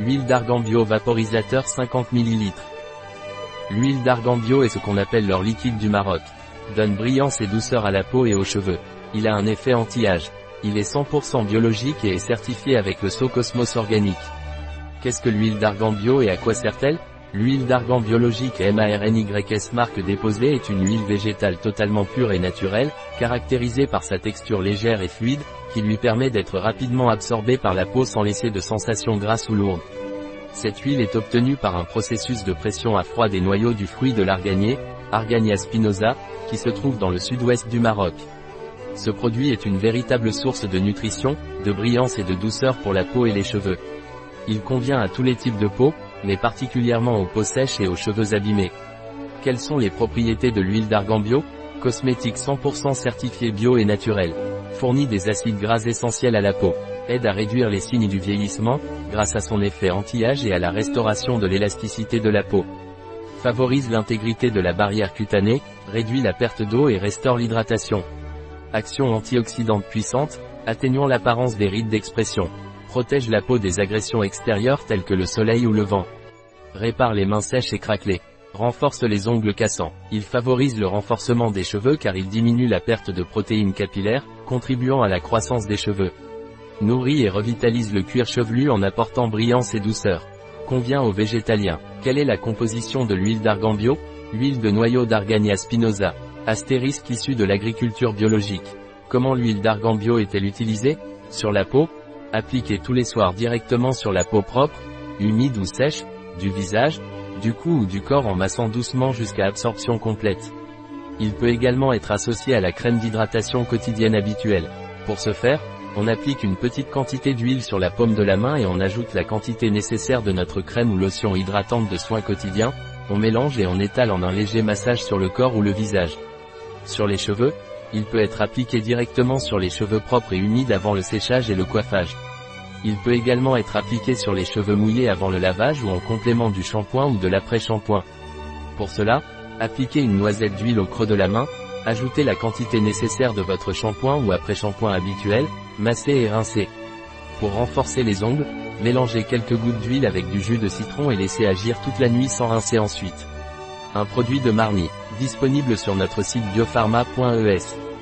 Huile d'argan bio vaporisateur 50 ml. L'huile d'argan bio est ce qu'on appelle leur liquide du Maroc. Donne brillance et douceur à la peau et aux cheveux. Il a un effet anti-âge. Il est 100% biologique et est certifié avec le Sceau Cosmos organique. Qu'est-ce que l'huile d'argan bio et à quoi sert-elle? L'huile d'argan biologique MARNYS marque déposée est une huile végétale totalement pure et naturelle, caractérisée par sa texture légère et fluide, qui lui permet d'être rapidement absorbée par la peau sans laisser de sensation grasse ou lourde. Cette huile est obtenue par un processus de pression à froid des noyaux du fruit de l'arganier, Argania spinosa, qui se trouve dans le sud-ouest du Maroc. Ce produit est une véritable source de nutrition, de brillance et de douceur pour la peau et les cheveux. Il convient à tous les types de peau, mais particulièrement aux peaux sèches et aux cheveux abîmés. Quelles sont les propriétés de l'huile d'argan bio? Cosmétique 100% certifié bio et naturel. Fournit des acides gras essentiels à la peau. Aide à réduire les signes du vieillissement, grâce à son effet anti-âge et à la restauration de l'élasticité de la peau. Favorise l'intégrité de la barrière cutanée, réduit la perte d'eau et restaure l'hydratation. Action antioxydante puissante, atténuant l'apparence des rides d'expression protège la peau des agressions extérieures telles que le soleil ou le vent. Répare les mains sèches et craquelées. Renforce les ongles cassants. Il favorise le renforcement des cheveux car il diminue la perte de protéines capillaires, contribuant à la croissance des cheveux. Nourrit et revitalise le cuir chevelu en apportant brillance et douceur. Convient aux végétaliens. Quelle est la composition de l'huile d'argan bio Huile de noyau d'Argania spinosa. Astérisque issue de l'agriculture biologique. Comment l'huile d'argan bio est-elle utilisée? Sur la peau, Appliquez tous les soirs directement sur la peau propre, humide ou sèche, du visage, du cou ou du corps en massant doucement jusqu'à absorption complète. Il peut également être associé à la crème d'hydratation quotidienne habituelle. Pour ce faire, on applique une petite quantité d'huile sur la paume de la main et on ajoute la quantité nécessaire de notre crème ou lotion hydratante de soins quotidiens, on mélange et on étale en un léger massage sur le corps ou le visage. Sur les cheveux, il peut être appliqué directement sur les cheveux propres et humides avant le séchage et le coiffage. Il peut également être appliqué sur les cheveux mouillés avant le lavage ou en complément du shampoing ou de l'après-shampoing. Pour cela, appliquez une noisette d'huile au creux de la main, ajoutez la quantité nécessaire de votre shampoing ou après-shampoing habituel, massez et rincez. Pour renforcer les ongles, mélangez quelques gouttes d'huile avec du jus de citron et laissez agir toute la nuit sans rincer ensuite. Un produit de Marni, disponible sur notre site biopharma.es.